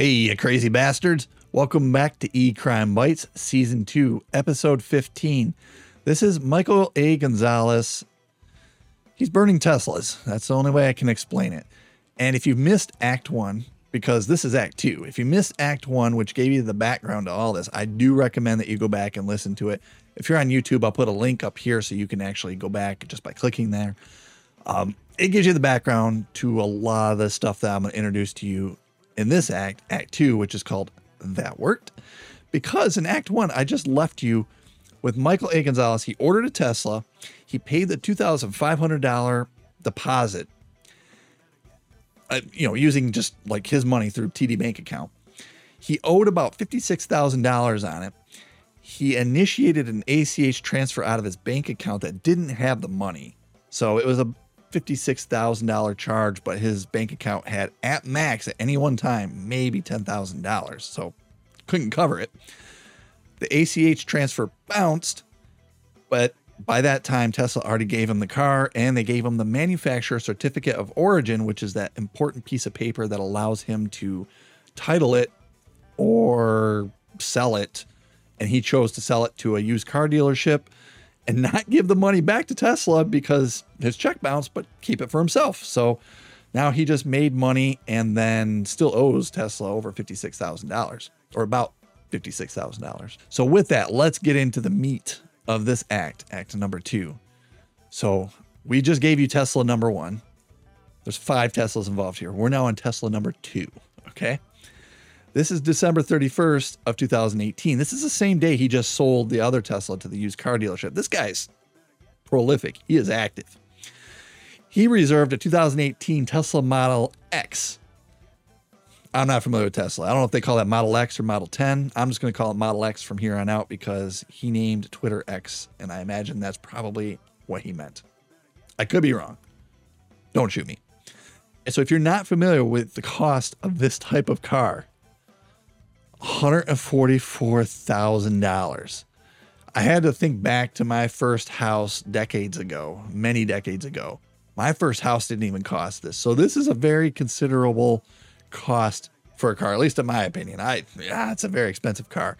Hey, you crazy bastards. Welcome back to E Crime Bites, Season 2, Episode 15. This is Michael A. Gonzalez. He's burning Teslas. That's the only way I can explain it. And if you've missed Act 1, because this is Act 2, if you missed Act 1, which gave you the background to all this, I do recommend that you go back and listen to it. If you're on YouTube, I'll put a link up here so you can actually go back just by clicking there. Um, it gives you the background to a lot of the stuff that I'm going to introduce to you in this act, Act Two, which is called That Worked. Because in Act One, I just left you with Michael A. Gonzalez. He ordered a Tesla, he paid the $2,500 deposit, uh, you know, using just like his money through TD Bank account. He owed about $56,000 on it. He initiated an ACH transfer out of his bank account that didn't have the money. So it was a $56,000 charge, but his bank account had at max at any one time maybe $10,000. So couldn't cover it. The ACH transfer bounced, but by that time, Tesla already gave him the car and they gave him the manufacturer certificate of origin, which is that important piece of paper that allows him to title it or sell it. And he chose to sell it to a used car dealership and not give the money back to Tesla because his check bounced, but keep it for himself. So now he just made money and then still owes Tesla over $56,000 or about $56,000. So, with that, let's get into the meat of this act, act number two. So, we just gave you Tesla number one. There's five Teslas involved here. We're now on Tesla number two. Okay. This is December 31st of 2018. This is the same day he just sold the other Tesla to the used car dealership. This guy's prolific. He is active. He reserved a 2018 Tesla Model X. I'm not familiar with Tesla. I don't know if they call that Model X or Model 10. I'm just going to call it Model X from here on out because he named Twitter X, and I imagine that's probably what he meant. I could be wrong. Don't shoot me. And so, if you're not familiar with the cost of this type of car, $144,000. I had to think back to my first house decades ago, many decades ago. My first house didn't even cost this. So this is a very considerable cost for a car, at least in my opinion. I yeah, it's a very expensive car.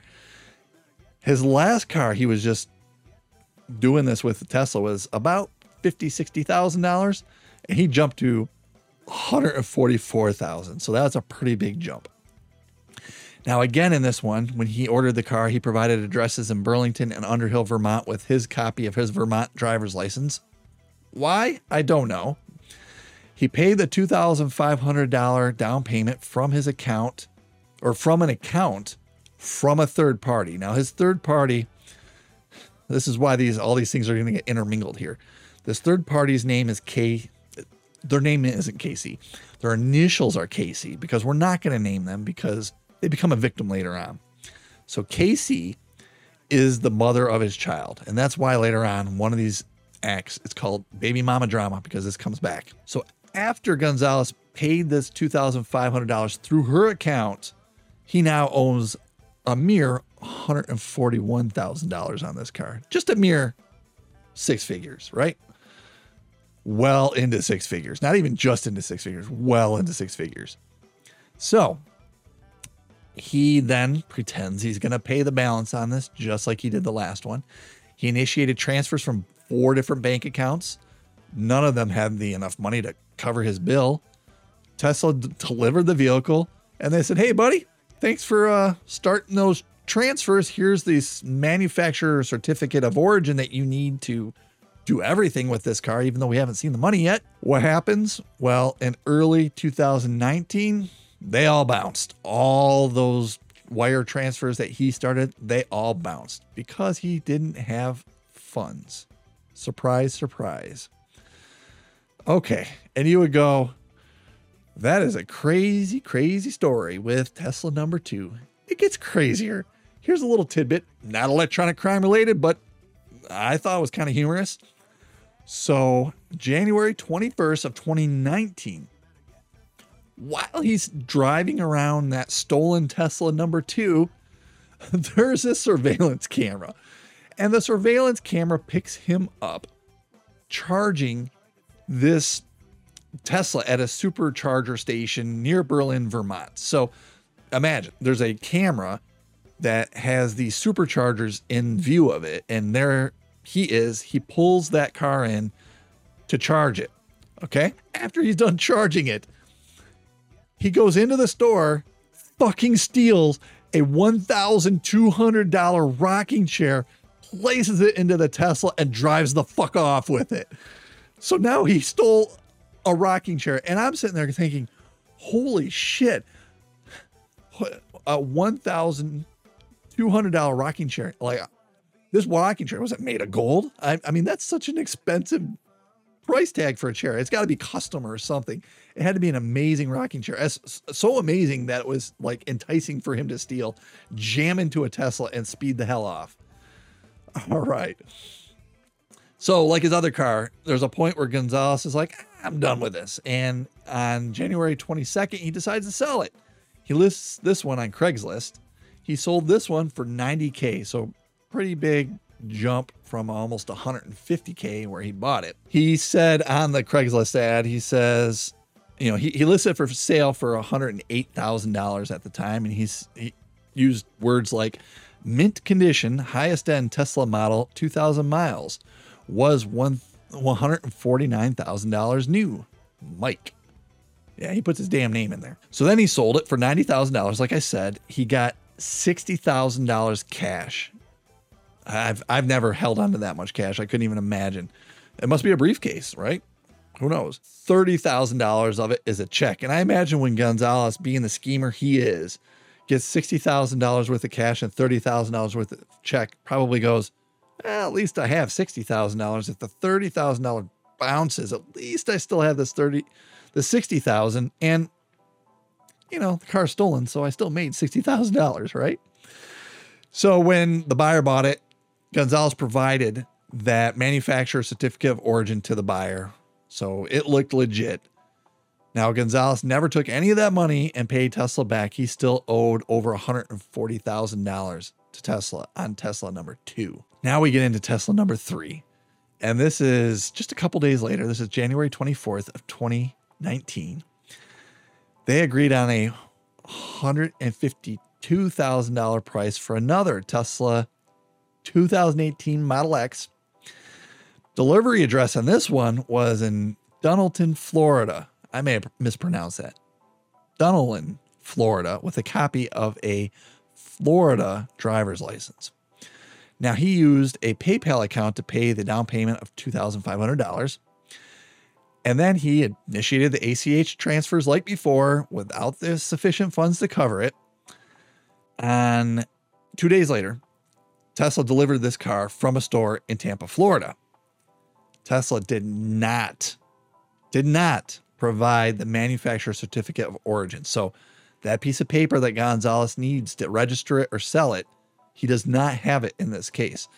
His last car he was just doing this with the Tesla was about fifty, sixty thousand dollars, and he jumped to 144,000. So that's a pretty big jump. Now, again, in this one, when he ordered the car, he provided addresses in Burlington and Underhill, Vermont, with his copy of his Vermont driver's license. Why? I don't know. He paid the $2,500 down payment from his account or from an account from a third party. Now, his third party, this is why these all these things are going to get intermingled here. This third party's name is K. Their name isn't Casey. Their initials are Casey because we're not going to name them because they become a victim later on. So Casey is the mother of his child. And that's why later on, one of these acts, it's called Baby Mama Drama because this comes back. So after Gonzalez paid this $2,500 through her account, he now owns a mere $141,000 on this car. Just a mere six figures, right? Well into six figures. Not even just into six figures, well into six figures. So he then pretends he's going to pay the balance on this, just like he did the last one. He initiated transfers from four different bank accounts. None of them had the enough money to cover his bill. Tesla d- delivered the vehicle, and they said, "Hey, buddy, thanks for uh, starting those transfers. Here's this manufacturer certificate of origin that you need to do everything with this car, even though we haven't seen the money yet." What happens? Well, in early 2019 they all bounced. All those wire transfers that he started, they all bounced because he didn't have funds. Surprise, surprise. Okay. And you would go, that is a crazy, crazy story with Tesla number two. It gets crazier. Here's a little tidbit, not electronic crime related, but I thought it was kind of humorous. So, January 21st of 2019, while he's driving around that stolen Tesla number two, there's a surveillance camera. And the surveillance camera picks him up charging this Tesla at a supercharger station near Berlin, Vermont. So imagine there's a camera that has the superchargers in view of it, and there he is. He pulls that car in to charge it. Okay. After he's done charging it, he goes into the store, fucking steals a $1,200 rocking chair, places it into the Tesla, and drives the fuck off with it. So now he stole a rocking chair. And I'm sitting there thinking, holy shit, a $1,200 rocking chair. Like, this rocking chair, was it made of gold? I, I mean, that's such an expensive price tag for a chair. It's got to be custom or something. It had to be an amazing rocking chair. So amazing that it was like enticing for him to steal, jam into a Tesla, and speed the hell off. All right. So, like his other car, there's a point where Gonzalez is like, ah, I'm done with this. And on January 22nd, he decides to sell it. He lists this one on Craigslist. He sold this one for 90K. So, pretty big jump from almost 150K where he bought it. He said on the Craigslist ad, he says, you know, he, he listed for sale for $108,000 at the time. And he's, he used words like mint condition, highest end Tesla model, 2,000 miles, was one $149,000 new. Mike. Yeah, he puts his damn name in there. So then he sold it for $90,000. Like I said, he got $60,000 cash. I've I've never held on to that much cash. I couldn't even imagine. It must be a briefcase, right? Who knows? $30,000 of it is a check. And I imagine when Gonzalez, being the schemer he is, gets $60,000 worth of cash and $30,000 worth of check, probably goes, well, at least I have $60,000. If the $30,000 bounces, at least I still have this 30, the 60,000 and you know, the car's stolen, so I still made $60,000, right? So when the buyer bought it, Gonzalez provided that manufacturer certificate of origin to the buyer. So it looked legit. Now, Gonzalez never took any of that money and paid Tesla back. He still owed over $140,000 to Tesla on Tesla number two. Now we get into Tesla number three. And this is just a couple days later. This is January 24th of 2019. They agreed on a $152,000 price for another Tesla 2018 Model X. Delivery address on this one was in Dunalton, Florida. I may have mispronounced that. Dunalton, Florida, with a copy of a Florida driver's license. Now, he used a PayPal account to pay the down payment of $2,500. And then he initiated the ACH transfers like before without the sufficient funds to cover it. And two days later, Tesla delivered this car from a store in Tampa, Florida. Tesla did not, did not provide the manufacturer certificate of origin. So that piece of paper that Gonzalez needs to register it or sell it, he does not have it in this case.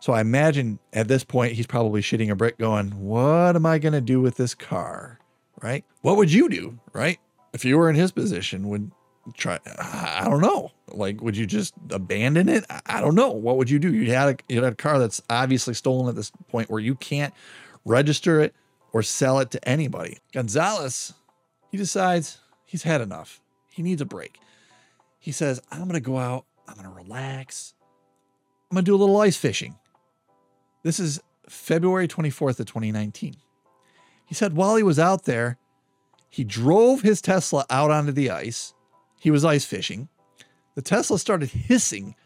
So I imagine at this point, he's probably shitting a brick going, What am I going to do with this car? Right? What would you do? Right? If you were in his position, would try, I don't know. Like, would you just abandon it? I don't know. What would you do? You had a, you had a car that's obviously stolen at this point where you can't register it or sell it to anybody. Gonzalez, he decides he's had enough. He needs a break. He says, I'm to go out. I'm to relax. I'm to do a little ice fishing. This is February 24th of 2019. He said while he was out there, he drove his Tesla out onto the ice. He was ice fishing. The Tesla started hissing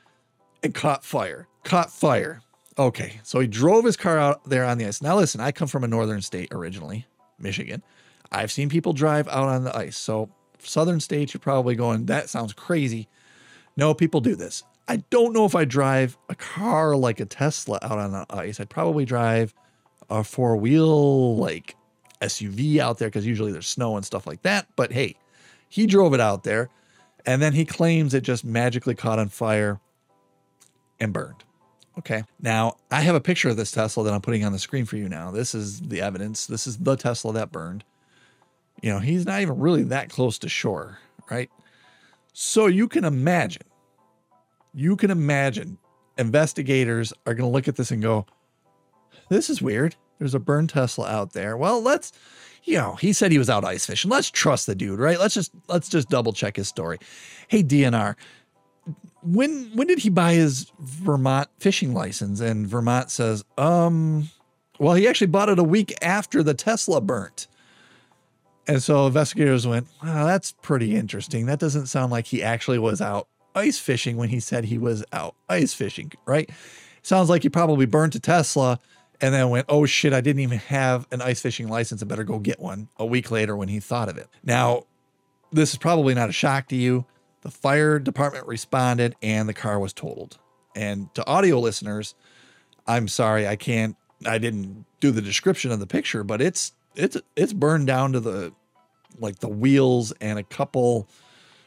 and caught fire. Caught fire. Okay, so he drove his car out there on the ice. Now, listen, I come from a northern state originally, Michigan. I've seen people drive out on the ice. So, southern states, you're probably going, that sounds crazy. No, people do this. I don't know if I drive a car like a Tesla out on the ice. I'd probably drive a four wheel like SUV out there because usually there's snow and stuff like that. But hey, he drove it out there and then he claims it just magically caught on fire and burned. Okay. Now I have a picture of this Tesla that I'm putting on the screen for you now. This is the evidence. This is the Tesla that burned. You know, he's not even really that close to shore, right? So you can imagine you can imagine investigators are going to look at this and go, this is weird. there's a burned Tesla out there. Well, let's, you know, he said he was out ice fishing. Let's trust the dude, right? Let's just let's just double check his story. Hey, DNR, when when did he buy his Vermont fishing license? And Vermont says, um, well, he actually bought it a week after the Tesla burnt. And so investigators went, wow, that's pretty interesting. That doesn't sound like he actually was out ice fishing when he said he was out ice fishing, right? Sounds like he probably burnt a Tesla and then went, oh shit, I didn't even have an ice fishing license. I better go get one a week later when he thought of it. Now, this is probably not a shock to you. The fire department responded and the car was totaled. And to audio listeners, I'm sorry, I can't, I didn't do the description of the picture, but it's, it's, it's burned down to the, like the wheels and a couple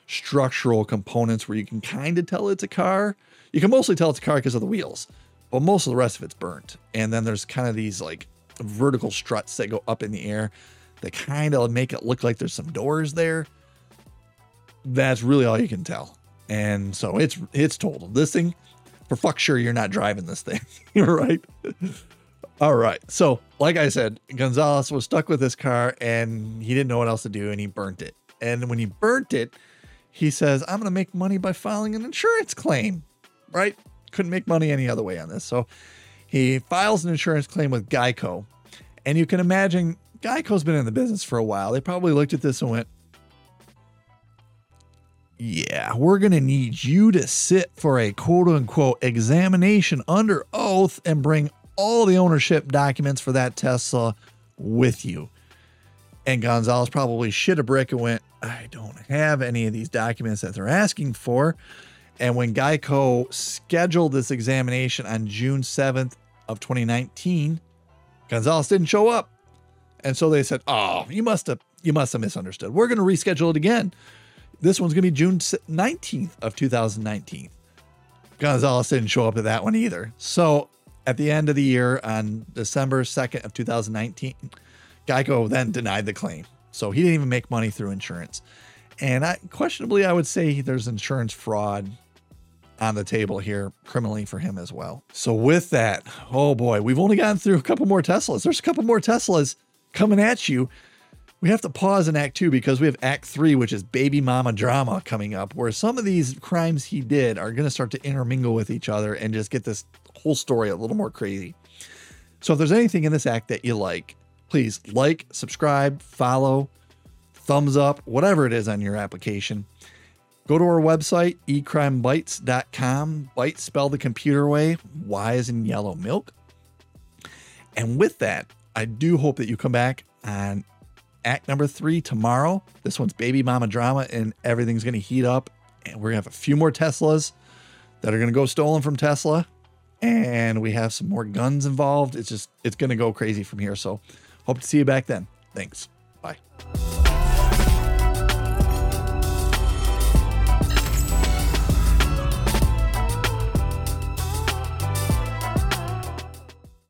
structural components where you can kind of tell it's a car. You can mostly tell it's a car because of the wheels, but most of the rest of it's burnt. And then there's kind of these like vertical struts that go up in the air that kind of make it look like there's some doors there. That's really all you can tell. And so it's it's total. This thing, for fuck sure, you're not driving this thing, right? All right. So, like I said, Gonzalez was stuck with this car and he didn't know what else to do and he burnt it. And when he burnt it, he says, I'm going to make money by filing an insurance claim, right? Couldn't make money any other way on this. So he files an insurance claim with Geico. And you can imagine Geico's been in the business for a while. They probably looked at this and went, yeah, we're going to need you to sit for a quote unquote examination under oath and bring all the ownership documents for that Tesla with you. And Gonzalez probably shit a brick and went, I don't have any of these documents that they're asking for. And when Geico scheduled this examination on June 7th of 2019, Gonzalez didn't show up. And so they said, "Oh, you must have you must have misunderstood. We're going to reschedule it again. This one's going to be June 19th of 2019." Gonzalez didn't show up to that one either. So at the end of the year on December 2nd of 2019, Geico then denied the claim. So he didn't even make money through insurance. And I questionably I would say there's insurance fraud on the table here criminally for him as well. So with that, oh boy, we've only gotten through a couple more Teslas. There's a couple more Teslas coming at you. We have to pause in Act 2 because we have Act 3 which is baby mama drama coming up where some of these crimes he did are going to start to intermingle with each other and just get this whole story a little more crazy. So if there's anything in this act that you like, please like, subscribe, follow, thumbs up, whatever it is on your application. Go to our website, ecrimebytes.com. Bytes spell the computer way, Y is in yellow milk. And with that, I do hope that you come back on act number three tomorrow. This one's baby mama drama, and everything's going to heat up. And we're going to have a few more Teslas that are going to go stolen from Tesla. And we have some more guns involved. It's just, it's going to go crazy from here. So hope to see you back then. Thanks. Bye.